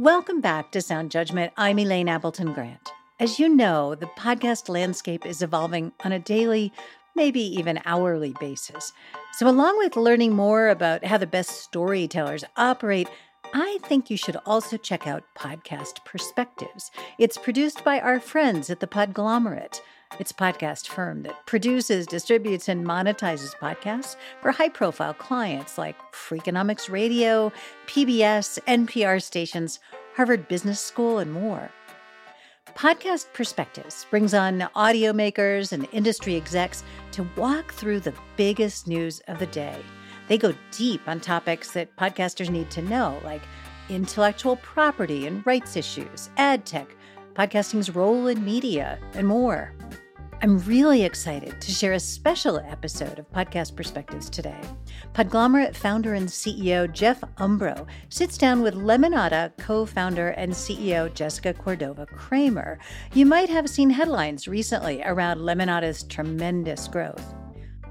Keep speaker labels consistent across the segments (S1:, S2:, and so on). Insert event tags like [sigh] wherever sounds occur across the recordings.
S1: Welcome back to Sound Judgment. I'm Elaine Appleton Grant. As you know, the podcast landscape is evolving on a daily, maybe even hourly basis. So, along with learning more about how the best storytellers operate, I think you should also check out Podcast Perspectives. It's produced by our friends at the Podglomerate. It's a podcast firm that produces, distributes, and monetizes podcasts for high profile clients like Freakonomics Radio, PBS, NPR stations, Harvard Business School, and more. Podcast Perspectives brings on audio makers and industry execs to walk through the biggest news of the day. They go deep on topics that podcasters need to know, like intellectual property and rights issues, ad tech, podcasting's role in media, and more. I'm really excited to share a special episode of Podcast Perspectives today. Podglomerate founder and CEO Jeff Umbro sits down with Lemonada co founder and CEO Jessica Cordova Kramer. You might have seen headlines recently around Lemonada's tremendous growth.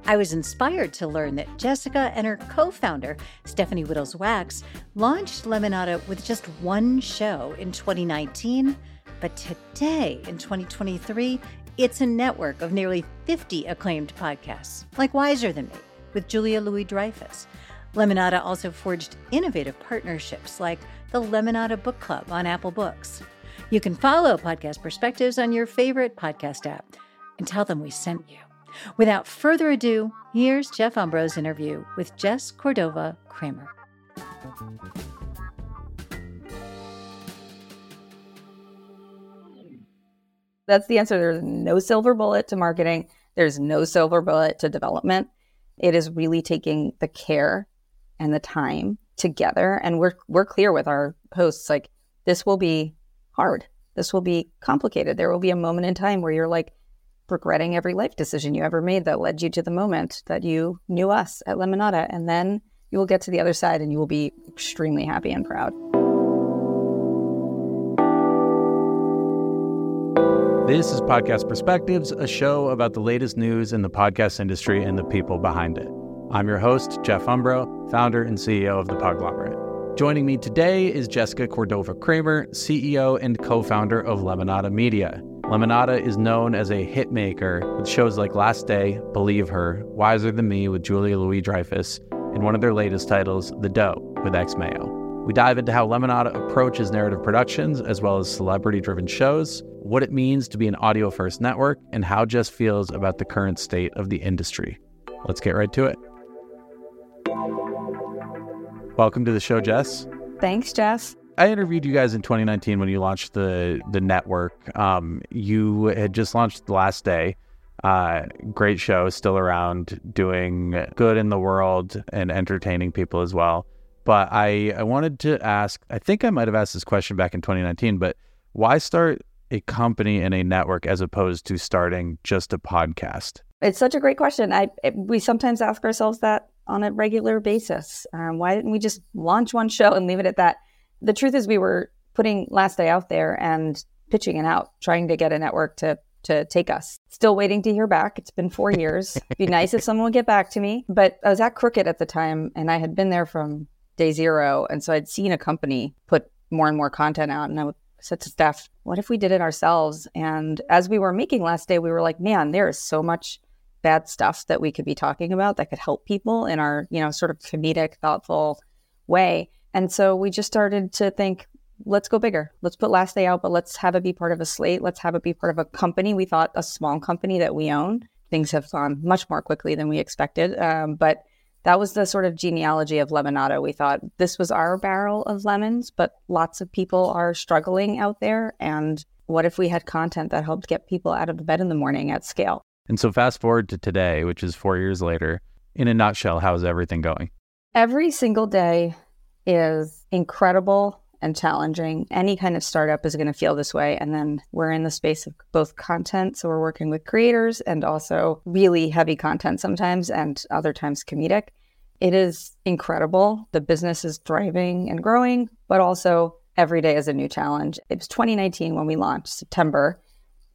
S1: I was inspired to learn that Jessica and her co founder, Stephanie Wittels Wachs, launched Lemonada with just one show in 2019. But today, in 2023, it's a network of nearly 50 acclaimed podcasts, like Wiser Than Me with Julia Louis Dreyfus. Lemonada also forged innovative partnerships like the Lemonada Book Club on Apple Books. You can follow Podcast Perspectives on your favorite podcast app and tell them we sent you. Without further ado, here's Jeff Umbro's interview with Jess Cordova Kramer.
S2: That's the answer. There's no silver bullet to marketing. There's no silver bullet to development. It is really taking the care and the time together. And we're we're clear with our hosts, like this will be hard. This will be complicated. There will be a moment in time where you're like regretting every life decision you ever made that led you to the moment that you knew us at Lemonada. And then you will get to the other side and you will be extremely happy and proud.
S3: This is Podcast Perspectives, a show about the latest news in the podcast industry and the people behind it. I'm your host, Jeff Umbro, founder and CEO of The Podglomerate. Joining me today is Jessica Cordova Kramer, CEO and co founder of Lemonada Media. Lemonada is known as a hit maker with shows like Last Day, Believe Her, Wiser Than Me with Julia Louis Dreyfus, and one of their latest titles, The Dough with X Mayo. We dive into how Lemonada approaches narrative productions as well as celebrity driven shows, what it means to be an audio first network, and how Jess feels about the current state of the industry. Let's get right to it. Welcome to the show, Jess.
S2: Thanks, Jess.
S3: I interviewed you guys in 2019 when you launched the the network. Um, you had just launched the last day. Uh, great show, still around, doing good in the world and entertaining people as well. But I I wanted to ask. I think I might have asked this question back in 2019. But why start a company and a network as opposed to starting just a podcast?
S2: It's such a great question. I we sometimes ask ourselves that on a regular basis. Um, why didn't we just launch one show and leave it at that? The truth is, we were putting Last Day out there and pitching it out, trying to get a network to to take us. Still waiting to hear back. It's been four years. It'd be nice if someone would get back to me. But I was at Crooked at the time, and I had been there from day zero, and so I'd seen a company put more and more content out, and I said to Steph, "What if we did it ourselves?" And as we were making Last Day, we were like, "Man, there is so much." bad stuff that we could be talking about that could help people in our, you know, sort of comedic, thoughtful way. And so we just started to think, let's go bigger. Let's put Last Day out, but let's have it be part of a slate. Let's have it be part of a company. We thought a small company that we own. Things have gone much more quickly than we expected. Um, but that was the sort of genealogy of Lemonada. We thought this was our barrel of lemons, but lots of people are struggling out there. And what if we had content that helped get people out of the bed in the morning at scale?
S3: And so, fast forward to today, which is four years later. In a nutshell, how's everything going?
S2: Every single day is incredible and challenging. Any kind of startup is going to feel this way. And then we're in the space of both content. So we're working with creators and also really heavy content sometimes, and other times comedic. It is incredible. The business is thriving and growing, but also every day is a new challenge. It was 2019 when we launched, September,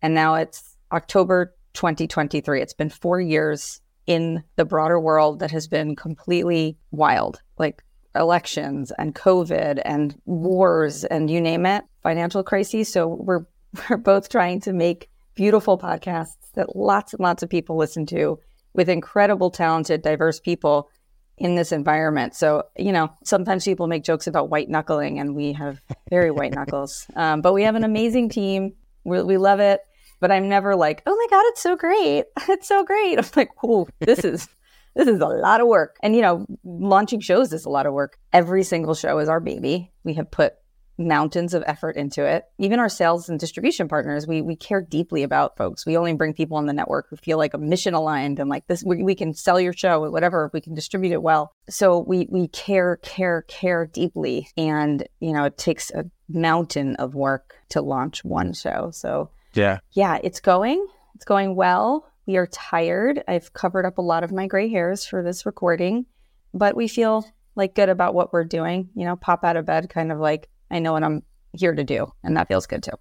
S2: and now it's October 2023. It's been four years in the broader world that has been completely wild, like elections and COVID and wars and you name it, financial crises. So we're [laughs] we're both trying to make beautiful podcasts that lots and lots of people listen to with incredible, talented, diverse people in this environment. So, you know, sometimes people make jokes about white knuckling, and we have very white [laughs] knuckles. Um, but we have an amazing team. We, we love it. But I'm never like, oh my God, it's so great. [laughs] It's so great. I'm like, oh, this is. This is a lot of work. And, you know, launching shows is a lot of work. Every single show is our baby. We have put mountains of effort into it. Even our sales and distribution partners, we we care deeply about folks. We only bring people on the network who feel like a mission aligned and like this we, we can sell your show whatever, we can distribute it well. So we we care care care deeply and you know, it takes a mountain of work to launch one show. So
S3: Yeah.
S2: Yeah, it's going. It's going well. We are tired. I've covered up a lot of my gray hairs for this recording, but we feel like good about what we're doing. You know, pop out of bed kind of like I know what I'm here to do, and that feels good too.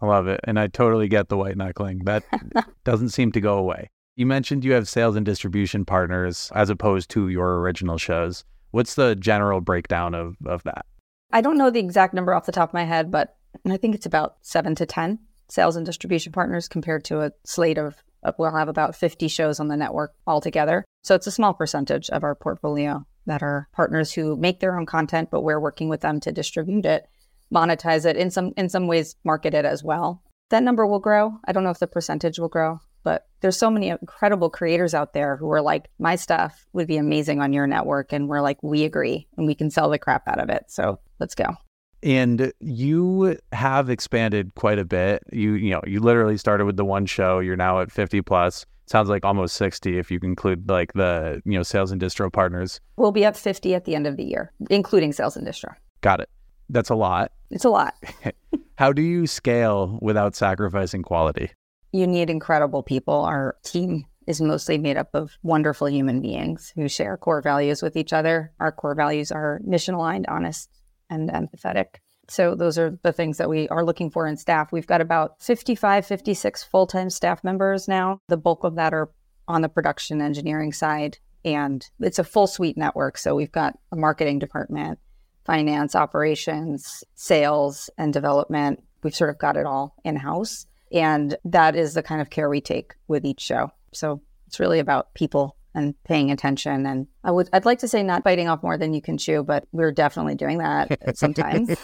S3: I love it. And I totally get the white knuckling. That [laughs] doesn't seem to go away. You mentioned you have sales and distribution partners as opposed to your original shows. What's the general breakdown of, of that?
S2: I don't know the exact number off the top of my head, but I think it's about seven to 10 sales and distribution partners compared to a slate of, Uh, we'll have about 50 shows on the network altogether. So it's a small percentage of our portfolio that are partners who make their own content, but we're working with them to distribute it, monetize it, in some in some ways market it as well. That number will grow. I don't know if the percentage will grow, but there's so many incredible creators out there who are like, my stuff would be amazing on your network. And we're like, we agree and we can sell the crap out of it. So let's go.
S3: And you have expanded quite a bit. You you know, you literally started with the one show, you're now at 50 plus. Sounds like almost 60 if you include like the you know sales and distro partners.
S2: We'll be up 50 at the end of the year including sales and distro.
S3: Got it. That's a lot.
S2: It's a lot. [laughs]
S3: How do you scale without sacrificing quality?
S2: You need incredible people. Our team is mostly made up of wonderful human beings who share core values with each other. Our core values are mission aligned honest and empathetic so those are the things that we are looking for in staff. We've got about 55, 56 full-time staff members now. The bulk of that are on the production engineering side and it's a full suite network. So we've got a marketing department, finance, operations, sales, and development. We've sort of got it all in-house. And that is the kind of care we take with each show. So it's really about people and paying attention. And I would, I'd like to say not biting off more than you can chew, but we're definitely doing that [laughs] sometimes.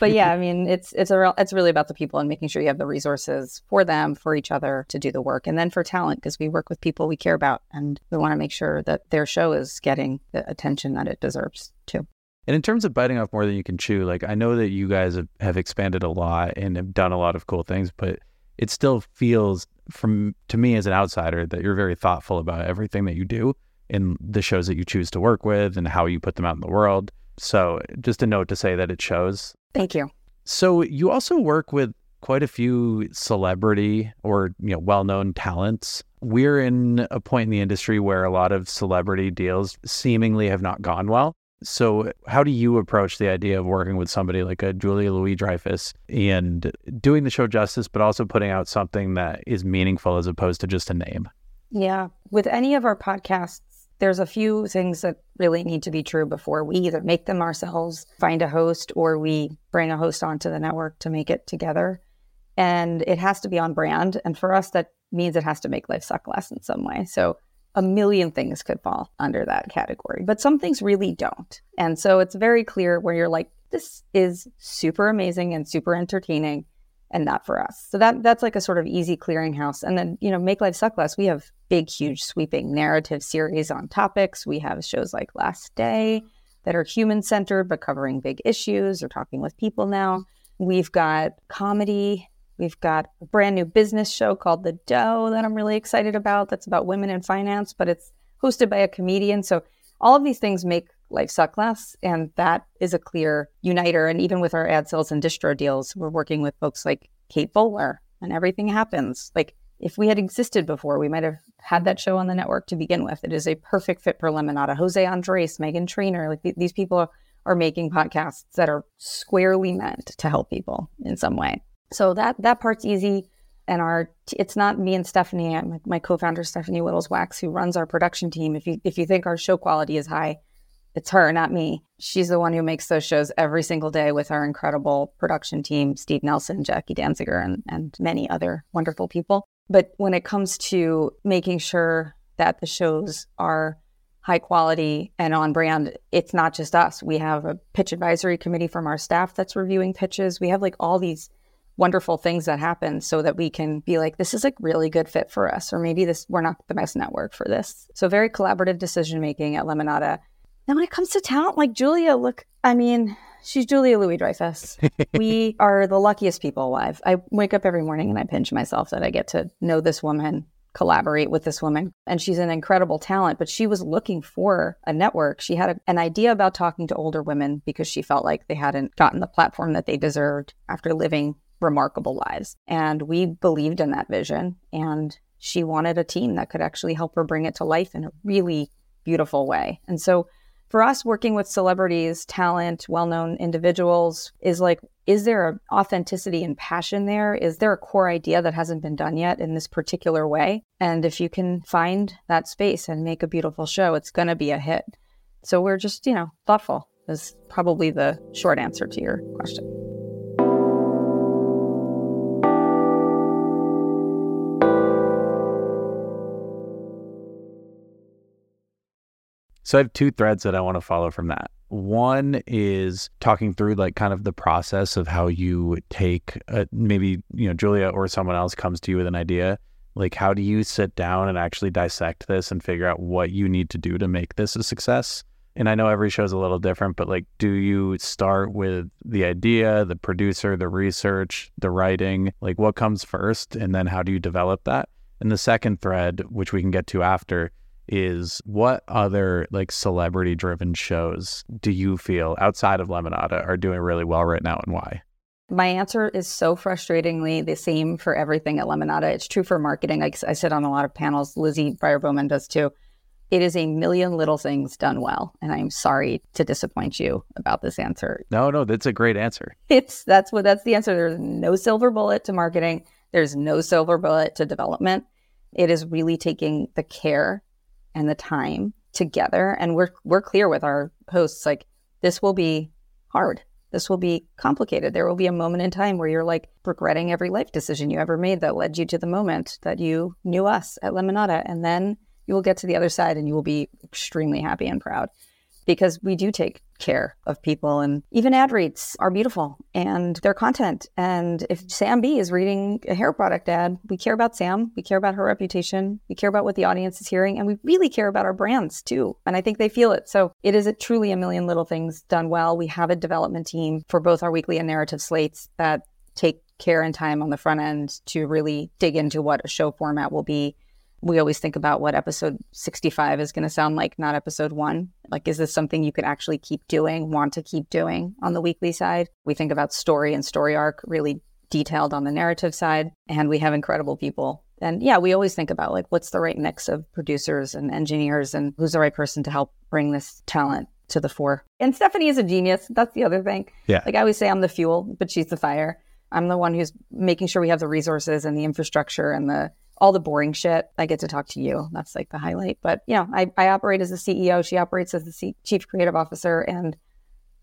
S2: but yeah, I mean, it's it's a real, it's really about the people and making sure you have the resources for them, for each other to do the work, and then for talent because we work with people we care about, and we want to make sure that their show is getting the attention that it deserves too.
S3: And in terms of biting off more than you can chew, like I know that you guys have, have expanded a lot and have done a lot of cool things, but it still feels from to me as an outsider that you're very thoughtful about everything that you do in the shows that you choose to work with and how you put them out in the world. So just a note to say that it shows.
S2: Thank you.
S3: So you also work with quite a few celebrity or you know well-known talents. We're in a point in the industry where a lot of celebrity deals seemingly have not gone well. So, how do you approach the idea of working with somebody like a Julia Louis Dreyfus and doing the show justice, but also putting out something that is meaningful as opposed to just a name?
S2: Yeah. With any of our podcasts, there's a few things that really need to be true before we either make them ourselves, find a host, or we bring a host onto the network to make it together. And it has to be on brand. And for us, that means it has to make life suck less in some way. So a million things could fall under that category, but some things really don't. And so it's very clear where you're like, this is super amazing and super entertaining and not for us. So that that's like a sort of easy clearinghouse. And then, you know, Make Life Suck Less, we have big, huge, sweeping narrative series on topics. We have shows like Last Day that are human centered but covering big issues or talking with people now. We've got comedy We've got a brand new business show called The Dough that I'm really excited about. That's about women in finance, but it's hosted by a comedian. So all of these things make life suck less. And that is a clear uniter. And even with our ad sales and distro deals, we're working with folks like Kate Bowler and everything happens. Like if we had existed before, we might have had that show on the network to begin with. It is a perfect fit for Lemonada. Jose Andres, Meghan Trainor, like th- these people are making podcasts that are squarely meant to help people in some way. So that that part's easy. And our it's not me and Stephanie, uh, my, my co-founder Stephanie Wittels Wachs, who runs our production team. If you if you think our show quality is high, it's her, not me. She's the one who makes those shows every single day with our incredible production team, Steve Nelson, Jackie Danziger, and, and many other wonderful people. But when it comes to making sure that the shows are high quality and on brand, it's not just us. We have a pitch advisory committee from our staff that's reviewing pitches. We have like all these wonderful things that happen so that we can be like this is a really good fit for us or maybe this we're not the best network for this. So very collaborative decision making at lemonada. Now when it comes to talent like julia look i mean she's julia louis dreyfus [laughs] we are the luckiest people alive. I wake up every morning and i pinch myself that i get to know this woman collaborate with this woman and she's an incredible talent but she was looking for a network. She had a, an idea about talking to older women because she felt like they hadn't gotten the platform that they deserved after living remarkable lives. And we believed in that vision. And she wanted a team that could actually help her bring it to life in a really beautiful way. And so for us, working with celebrities, talent, well known individuals is like, is there an authenticity and passion there? Is there a core idea that hasn't been done yet in this particular way? And if you can find that space and make a beautiful show, it's going to be a hit. So we're just, you know, thoughtful is probably the short answer to your question.
S3: So I have two threads that I want to follow from that. One is talking through like kind of the process of how you take a, maybe, you know, Julia or someone else comes to you with an idea. Like, how do you sit down and actually dissect this and figure out what you need to do to make this a success? And I know every show is a little different, but like, do you start with the idea, the producer, the research, the writing? Like, what comes first? And then how do you develop that? And the second thread, which we can get to after, is what other like celebrity driven shows do you feel outside of Lemonada are doing really well right now and why?
S2: My answer is so frustratingly the same for everything at Lemonada. It's true for marketing. I, I sit on a lot of panels. Lizzie Breyer Bowman does too. It is a million little things done well. And I'm sorry to disappoint you about this answer.
S3: No, no, that's a great answer.
S2: It's that's what that's the answer. There's no silver bullet to marketing. There's no silver bullet to development. It is really taking the care and the time together. And we're we're clear with our hosts like this will be hard. This will be complicated. There will be a moment in time where you're like regretting every life decision you ever made that led you to the moment that you knew us at lemonada. And then you will get to the other side and you will be extremely happy and proud because we do take care of people and even ad reads are beautiful and their content. And if sam bee is reading a hair product ad we care about sam we care about her reputation we care about what the audience is hearing and we really care about our brands too. And i think they feel it. So it is a, truly a million little things done well. We have a development team for both our weekly and narrative slates that take care and time on the front end to really dig into what a show format will be we always think about what episode 65 is going to sound like, not episode one. Like, is this something you could actually keep doing, want to keep doing on the weekly side? We think about story and story arc really detailed on the narrative side, and we have incredible people. And yeah, we always think about like what's the right mix of producers and engineers and who's the right person to help bring this talent to the fore. And Stephanie is a genius. That's the other thing.
S3: Yeah.
S2: Like I always say, I'm the fuel, but she's the fire. I'm the one who's making sure we have the resources and the infrastructure and the all the boring shit, I get to talk to you. That's like the highlight. But you know, I, I operate as the CEO. She operates as the C- chief creative officer, and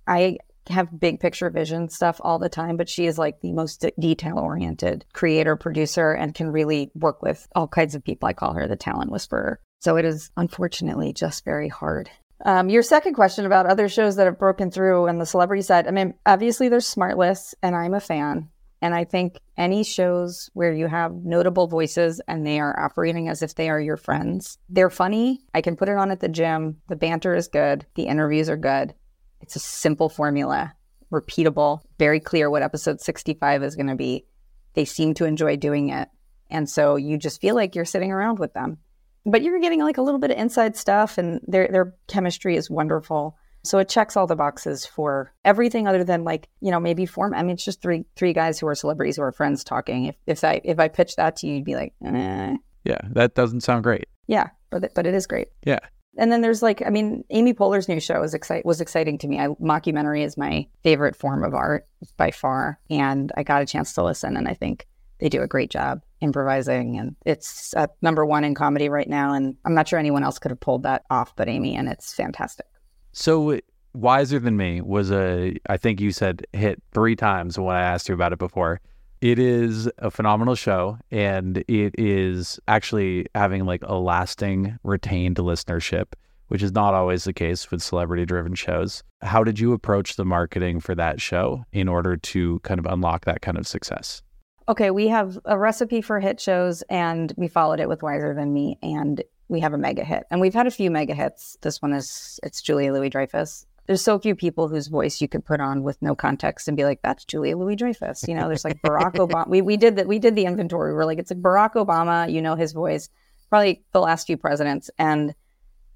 S2: I have big picture vision stuff all the time. But she is like the most de- detail oriented creator producer and can really work with all kinds of people. I call her the talent whisperer. So it is unfortunately just very hard. Um, your second question about other shows that have broken through on the celebrity side. I mean, obviously there's Smartless, and I'm a fan. And I think any shows where you have notable voices and they are operating as if they are your friends, they're funny. I can put it on at the gym. The banter is good. The interviews are good. It's a simple formula, repeatable, very clear what episode 65 is going to be. They seem to enjoy doing it. And so you just feel like you're sitting around with them. But you're getting like a little bit of inside stuff and their their chemistry is wonderful. So it checks all the boxes for everything other than like, you know, maybe form. I mean, it's just three three guys who are celebrities who are friends talking. If if I if I pitch that to you, you'd be like, eh.
S3: Yeah, that doesn't sound great.
S2: Yeah, but it, but it is great.
S3: Yeah.
S2: And then there's like, I mean, Amy Poehler's new show was excite was exciting to me. I, mockumentary is my favorite form of art by far, and I got a chance to listen, and I think they do a great job improvising, and it's number one in comedy right now. And I'm not sure anyone else could have pulled that off but Amy, and it's fantastic.
S3: So Wiser Than Me was a, I think you said hit three times when I asked you about it before. It is a phenomenal show and it is actually having like a lasting retained listenership, which is not always the case with celebrity driven shows. How did you approach the marketing for that show in order to kind of unlock that kind of success?
S2: Okay, we have a recipe for hit shows and we followed it with Wiser Than Me and we have a mega hit. And we've had a few mega hits. This one is it's Julia Louis Dreyfus there's so few people whose voice you could put on with no context and be like, that's Julia Louis Dreyfus. You know, there's like Barack [laughs] Obama. We, we did that. We did the inventory. We are like, it's like Barack Obama. You know his voice. Probably the last few presidents and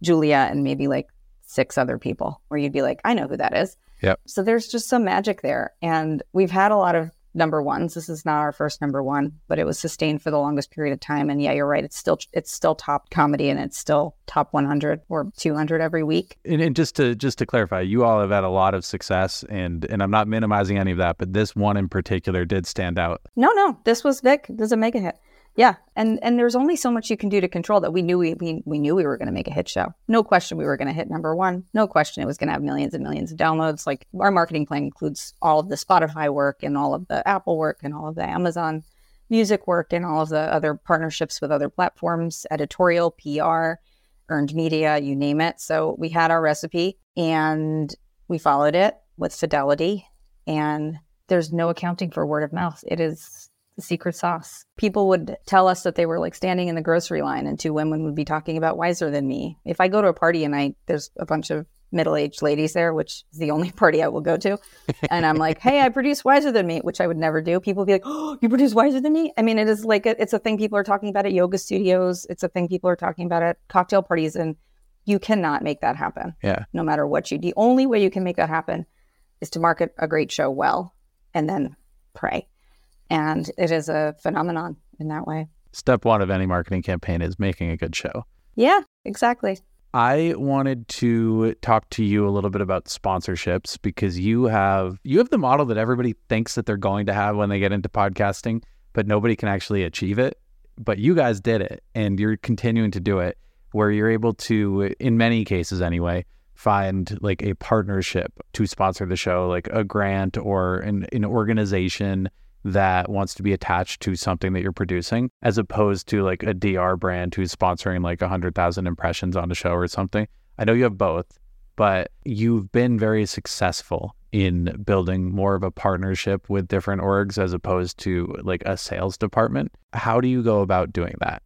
S2: Julia and maybe like six other people where you'd be like, I know who that is.
S3: Yep.
S2: So there's just some magic there. And we've had a lot of number ones. This is not our first number one, but it was sustained for the longest period of time. And yeah, you're right. It's still it's still top comedy, and it's still top 100 or 200 every week.
S3: And, and just to just to clarify, you all have had a lot of success, and and I'm not minimizing any of that, but this one in particular did stand out.
S2: No, no, this was Vic. This is a mega hit. Yeah, and and there's only so much you can do to control that. We knew we we, we knew we were going to make a hit show. No question, we were going to hit number one. No question, it was going to have millions and millions of downloads. Like our marketing plan includes all of the Spotify work and all of the Apple work and all of the Amazon Music work and all of the other partnerships with other platforms, editorial, PR, earned media, you name it. So we had our recipe and we followed it with fidelity. And there's no accounting for word of mouth. It is the secret sauce. People would tell us that they were like standing in the grocery line and two women would be talking about wiser than me. If I go to a party and I there's a bunch of middle-aged ladies there, which is the only [laughs] party I will go to, and I'm like, "Hey, I produce wiser than me," which I would never do. People be like, "Oh, you produce wiser than me?" I mean, it is like a, it's a thing people are talking about at yoga studios. It's a thing people are talking about at cocktail parties, and you cannot make that happen.
S3: Yeah.
S2: No matter what you. Do. The only way you can make that happen is to market a great show well, and then pray. And it is a phenomenon in that way.
S3: Step one of any marketing campaign is making a good show.
S2: Yeah, exactly.
S3: I wanted to talk to you a little bit about sponsorships because you have you have the model that everybody thinks that they're going to have when they get into podcasting, but nobody can actually achieve it. But you guys did it and you're continuing to do it where you're able to in many cases anyway, find like a partnership to sponsor the show, like a grant or an, an organization that wants to be attached to something that you're producing, as opposed to like a DR brand who's sponsoring like 100,000 impressions on a show or something. I know you have both, but you've been very successful in building more of a partnership with different orgs as opposed to like a sales department. How do you go about doing that?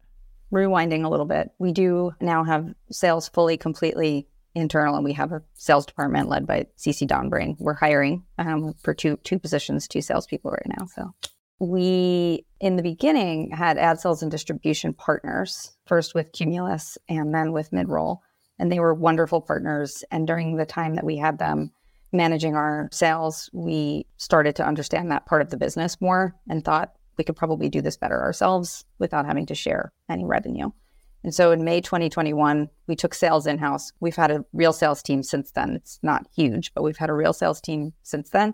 S2: Rewinding a little bit, we do now have sales fully, completely internal, and we have a sales department led by Cece Donbring. We're hiring um, for two two positions, two salespeople right now. So we in the beginning had ad sales and distribution partners, first with Cumulus and then with Midroll, and they were wonderful partners. And during the time that we had them managing our sales, we started to understand that part of the business more and thought we could probably do this better ourselves without having to share any revenue. And so in May 2021, we took sales in house. We've had a real sales team since then. It's not huge, but we've had a real sales team since then.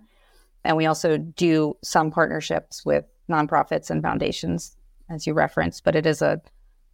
S2: And we also do some partnerships with nonprofits and foundations, as you referenced, but it is a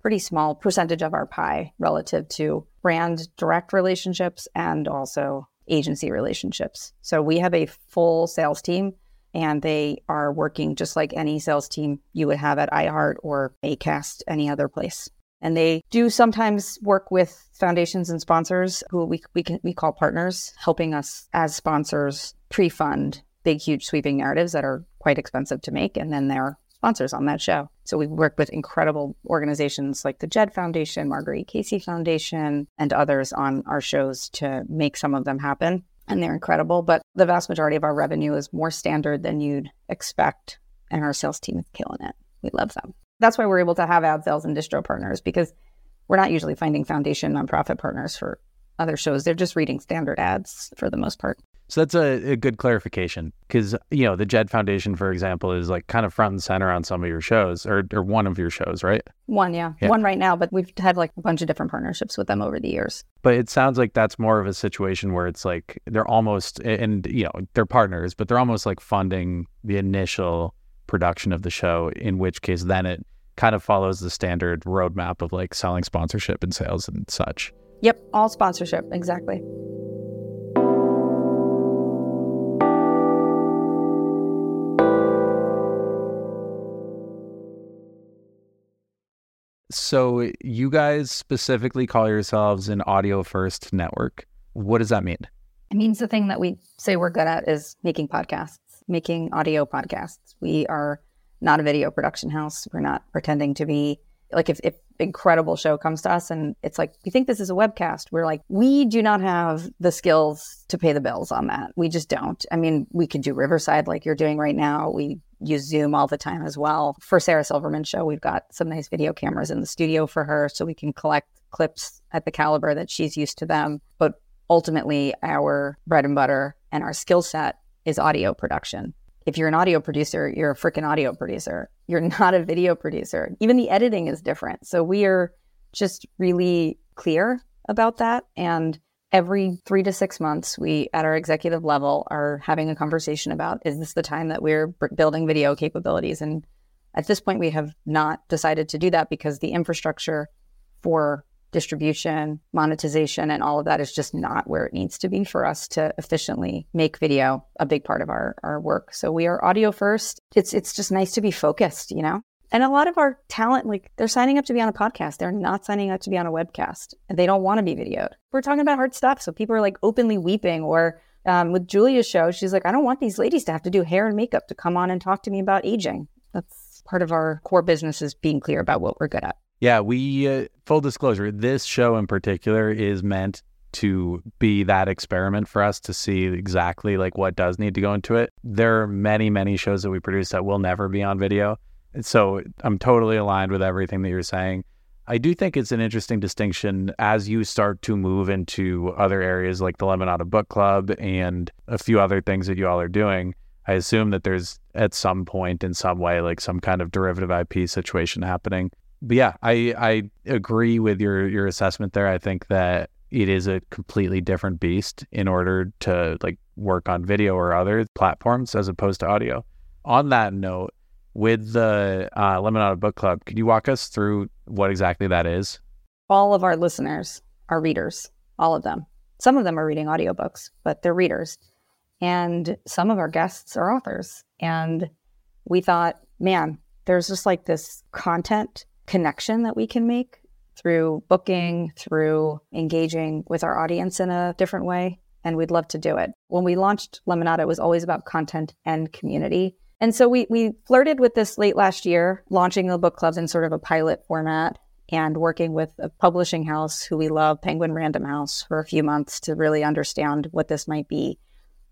S2: pretty small percentage of our pie relative to brand direct relationships and also agency relationships. So we have a full sales team and they are working just like any sales team you would have at iHeart or ACAST, any other place. And they do sometimes work with foundations and sponsors who we, we, can, we call partners, helping us as sponsors pre fund big, huge, sweeping narratives that are quite expensive to make. And then they're sponsors on that show. So we work with incredible organizations like the Jed Foundation, Marguerite Casey Foundation, and others on our shows to make some of them happen. And they're incredible. But the vast majority of our revenue is more standard than you'd expect. And our sales team is killing it. We love them. That's why we're able to have ad sales and distro partners because we're not usually finding foundation nonprofit partners for other shows. They're just reading standard ads for the most part.
S3: So that's a, a good clarification because you know the Jed Foundation, for example, is like kind of front and center on some of your shows or or one of your shows, right?
S2: One, yeah. yeah, one right now, but we've had like a bunch of different partnerships with them over the years.
S3: But it sounds like that's more of a situation where it's like they're almost and you know they're partners, but they're almost like funding the initial production of the show, in which case then it kind of follows the standard roadmap of like selling sponsorship and sales and such.
S2: Yep, all sponsorship, exactly.
S3: So, you guys specifically call yourselves an audio first network. What does that mean?
S2: It means the thing that we say we're good at is making podcasts making audio podcasts. We are not a video production house. We're not pretending to be. Like if, if incredible show comes to us and it's like we think this is a webcast we're like we do not have the skills to pay the bills on that. We just don't. I mean we could do riverside like you're doing right now. We use zoom all the time as well. For sarah silverman's show we've got some nice video cameras in the studio for her so we can collect clips at the caliber that she's used to them. But ultimately our bread and butter and our skill set is audio production if you're an audio producer, you're a freaking audio producer. You're [laughs] not a video producer. Even the editing is different. So we are just really clear about that. And every three to six months, we at our executive level are having a conversation about is this the time that we're building video capabilities? And at this point, we have not decided to do that because the infrastructure for distribution, monetization, and all of that is just not where it needs to be for us to efficiently make video a big part of our, our work. So we are audio first. It's it's just nice to be focused, you know? And a lot of our talent, like they're signing up to be on a podcast. They're not signing up to be on a webcast. And they don't want to be videoed. We're talking about hard stuff. So people are like openly weeping or um, with Julia's show, she's like, I don't want these ladies to have to do hair and makeup to come on and talk to me about aging. That's part of our core business is being clear about what we're good at.
S3: Yeah, we uh, full disclosure, this show in particular is meant to be that experiment for us to see exactly like what does need to go into it. There are many, many shows that we produce that will never be on video. So I'm totally aligned with everything that you're saying. I do think it's an interesting distinction as you start to move into other areas like the Lemonada Book Club and a few other things that you all are doing. I assume that there's at some point in some way like some kind of derivative IP situation happening but yeah, I I agree with your your assessment there. I think that it is a completely different beast in order to like work on video or other platforms as opposed to audio. On that note, with the uh, Lemonada Book Club, could you walk us through what exactly that is?
S2: All of our listeners are readers, all of them. Some of them are reading audiobooks, but they're readers. And some of our guests are authors. And we thought, man, there's just like this content connection that we can make through booking, through engaging with our audience in a different way. And we'd love to do it. When we launched Lemonada, it was always about content and community. And so we, we flirted with this late last year, launching the book clubs in sort of a pilot format and working with a publishing house who we love, Penguin Random House, for a few months to really understand what this might be.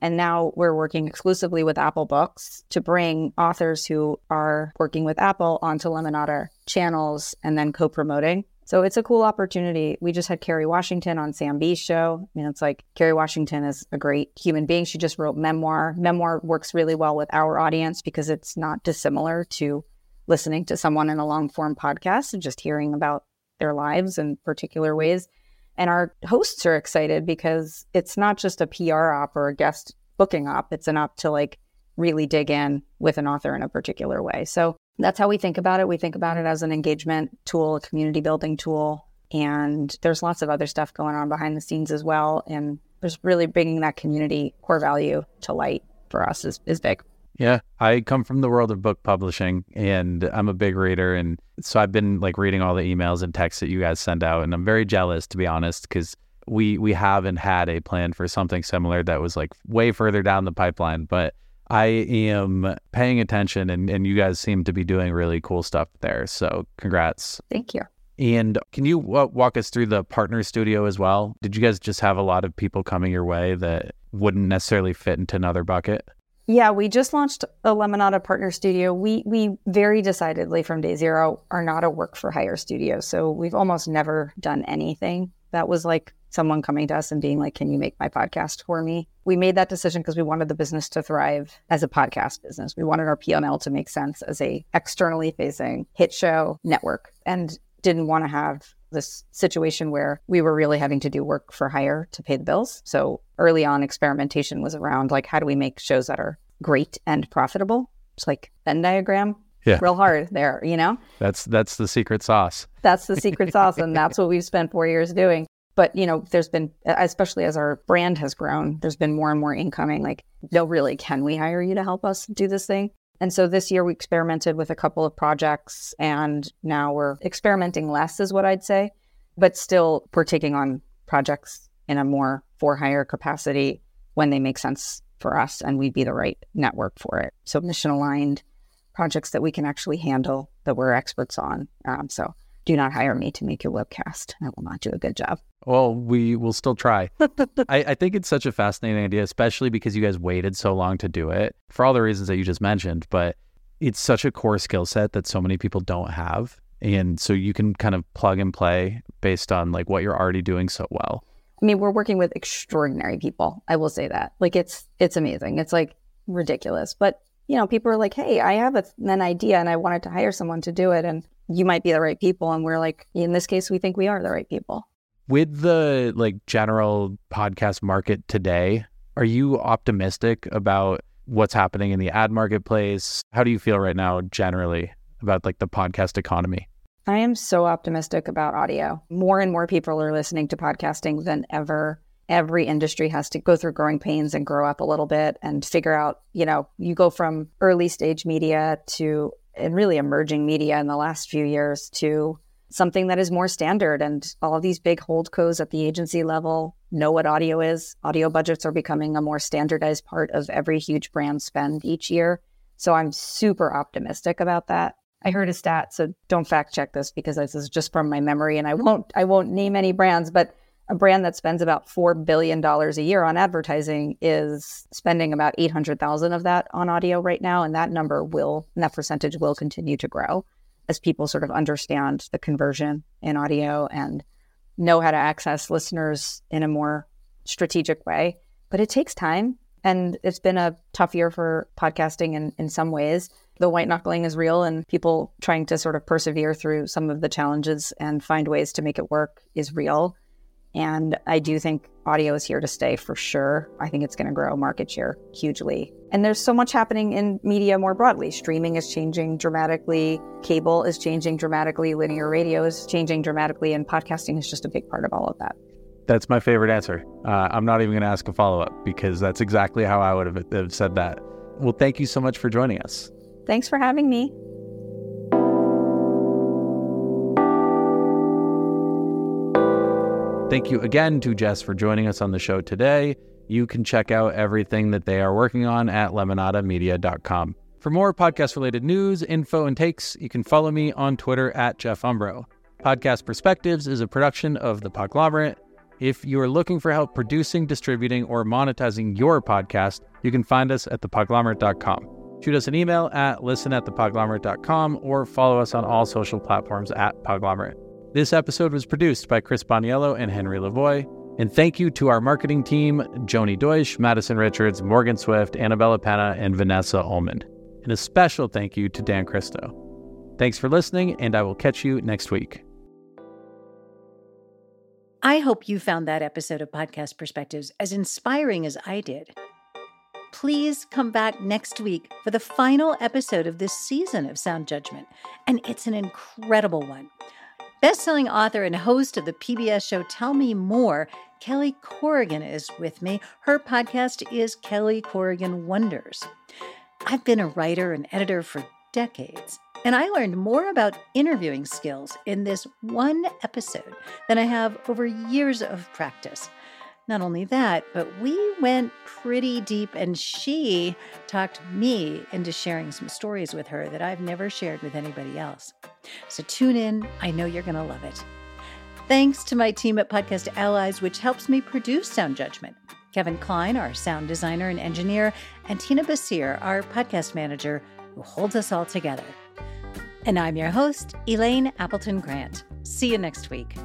S2: And now we're working exclusively with Apple Books to bring authors who are working with Apple onto Lemonada channels and then co promoting. So it's a cool opportunity. We just had Kerry Washington on Sam Bee's show. I mean, it's like Kerry Washington is a great human being. She just wrote memoir. Memoir works really well with our audience because it's not dissimilar to listening to someone in a long form podcast and just hearing about their lives in particular ways. And our hosts are excited because it's not just a PR op or a guest booking op, it's an op to like really dig in with an author in a particular way. So that's how we think about it. We think about it as an engagement tool, a community building tool. And there's lots of other stuff going on behind the scenes as well. And just really bringing that community core value to light for us is, is big.
S3: Yeah, I come from the world of book publishing and I'm a big reader. And so I've been like reading all the emails and texts that you guys send out. And I'm very jealous, to be honest, because we, we haven't had a plan for something similar that was like way further down the pipeline. But I am paying attention and, and you guys seem to be doing really cool stuff there. So congrats.
S2: Thank you.
S3: And can you walk us through the partner studio as well? Did you guys just have a lot of people coming your way that wouldn't necessarily fit into another bucket?
S2: Yeah, we just launched a Lemonada Partner Studio. We we very decidedly from day zero are not a work for hire studio. So we've almost never done anything that was like someone coming to us and being like, "Can you make my podcast for me?" We made that decision because we wanted the business to thrive as a podcast business. We wanted our P&L to make sense as a externally facing hit show network and didn't want to have this situation where we were really having to do work for hire to pay the bills. So early on, experimentation was around like, how do we make shows that are great and profitable? It's like Venn diagram.
S3: Yeah.
S2: Real hard there, you know?
S3: That's that's the secret sauce. [laughs]
S2: That's the secret sauce. And that's what we've spent four years doing. But, you know, there's been, especially as our brand has grown, there's been more and more incoming like, no, really, can we hire you to help us do this thing? And so this year we experimented with a couple of projects and now we're experimenting less, is what I'd say. But still, we're taking on projects in a more for hire capacity when they make sense for us and we'd be the right network for it. So mission aligned projects that we can actually handle that we're experts on. Um, so do not hire me to make your webcast. I will not do a good job.
S3: Well, we will still try. [laughs] I, I, think it's such a fascinating idea, especially because you guys waited so long to do it for all the reasons that you just mentioned. But it's such a core skill set that so many people don't have. And so you can kind of plug and play based on like what you're already doing so well.
S2: I mean, we're working with extraordinary people. I will say that. Like it's it's amazing. It's like ridiculous. But you know, people are like, "Hey, I have a, an idea and I wanted to hire someone to do it and you might be the right people." And we're like, in this case, we think we are the right people.
S3: With the like general podcast market today, are you optimistic about what's happening in the ad marketplace? How do you feel right now generally about like the podcast economy?
S2: I am so optimistic about audio. More and more people are listening to podcasting than ever. Every industry has to go through growing pains and grow up a little bit and figure out, you know, you go from early stage media to and really emerging media in the last few years to something that is more standard. And all of these big holdcos at the agency level know what audio is. Audio budgets are becoming a more standardized part of every huge brand spend each year. So I'm super optimistic about that. I heard a stat, so don't fact check this because this is just from my memory, and I won't I won't name any brands, but a brand that spends about four billion dollars a year on advertising is spending about eight hundred thousand of that on audio right now, and that number will and that percentage will continue to grow as people sort of understand the conversion in audio and know how to access listeners in a more strategic way. But it takes time. And it's been a tough year for podcasting in, in some ways. The white knuckling is real, and people trying to sort of persevere through some of the challenges and find ways to make it work is real. And I do think audio is here to stay for sure. I think it's going to grow market share hugely. And there's so much happening in media more broadly. Streaming is changing dramatically, cable is changing dramatically, linear radio is changing dramatically, and podcasting is just a big part of all of that.
S3: That's my favorite answer. Uh, I'm not even going to ask a follow up because that's exactly how I would have, have said that. Well, thank you so much for joining us.
S2: Thanks for having me.
S3: Thank you again to Jess for joining us on the show today. You can check out everything that they are working on at lemonadamedia.com. For more podcast related news, info, and takes, you can follow me on Twitter at Jeff Umbro. Podcast Perspectives is a production of The Podglomerate. If you are looking for help producing, distributing, or monetizing your podcast, you can find us at thepodglomerate.com. Shoot us an email at listen at thepodglomerate.com or follow us on all social platforms at Podglomerate. This episode was produced by Chris Boniello and Henry Lavoie. And thank you to our marketing team, Joni Deutsch, Madison Richards, Morgan Swift, Annabella Penna, and Vanessa Ullman. And a special thank you to Dan Christo. Thanks for listening, and I will catch you next week.
S1: I hope you found that episode of Podcast Perspectives as inspiring as I did. Please come back next week for the final episode of this season of Sound Judgment, and it's an incredible one. Best-selling author and host of the PBS show Tell Me More, Kelly Corrigan is with me. Her podcast is Kelly Corrigan Wonders. I've been a writer and editor for decades, and I learned more about interviewing skills in this one episode than I have over years of practice. Not only that, but we went pretty deep, and she talked me into sharing some stories with her that I've never shared with anybody else. So tune in. I know you're going to love it. Thanks to my team at Podcast Allies, which helps me produce Sound Judgment. Kevin Kline, our sound designer and engineer, and Tina Bassir, our podcast manager, who holds us all together. And I'm your host, Elaine Appleton Grant. See you next week.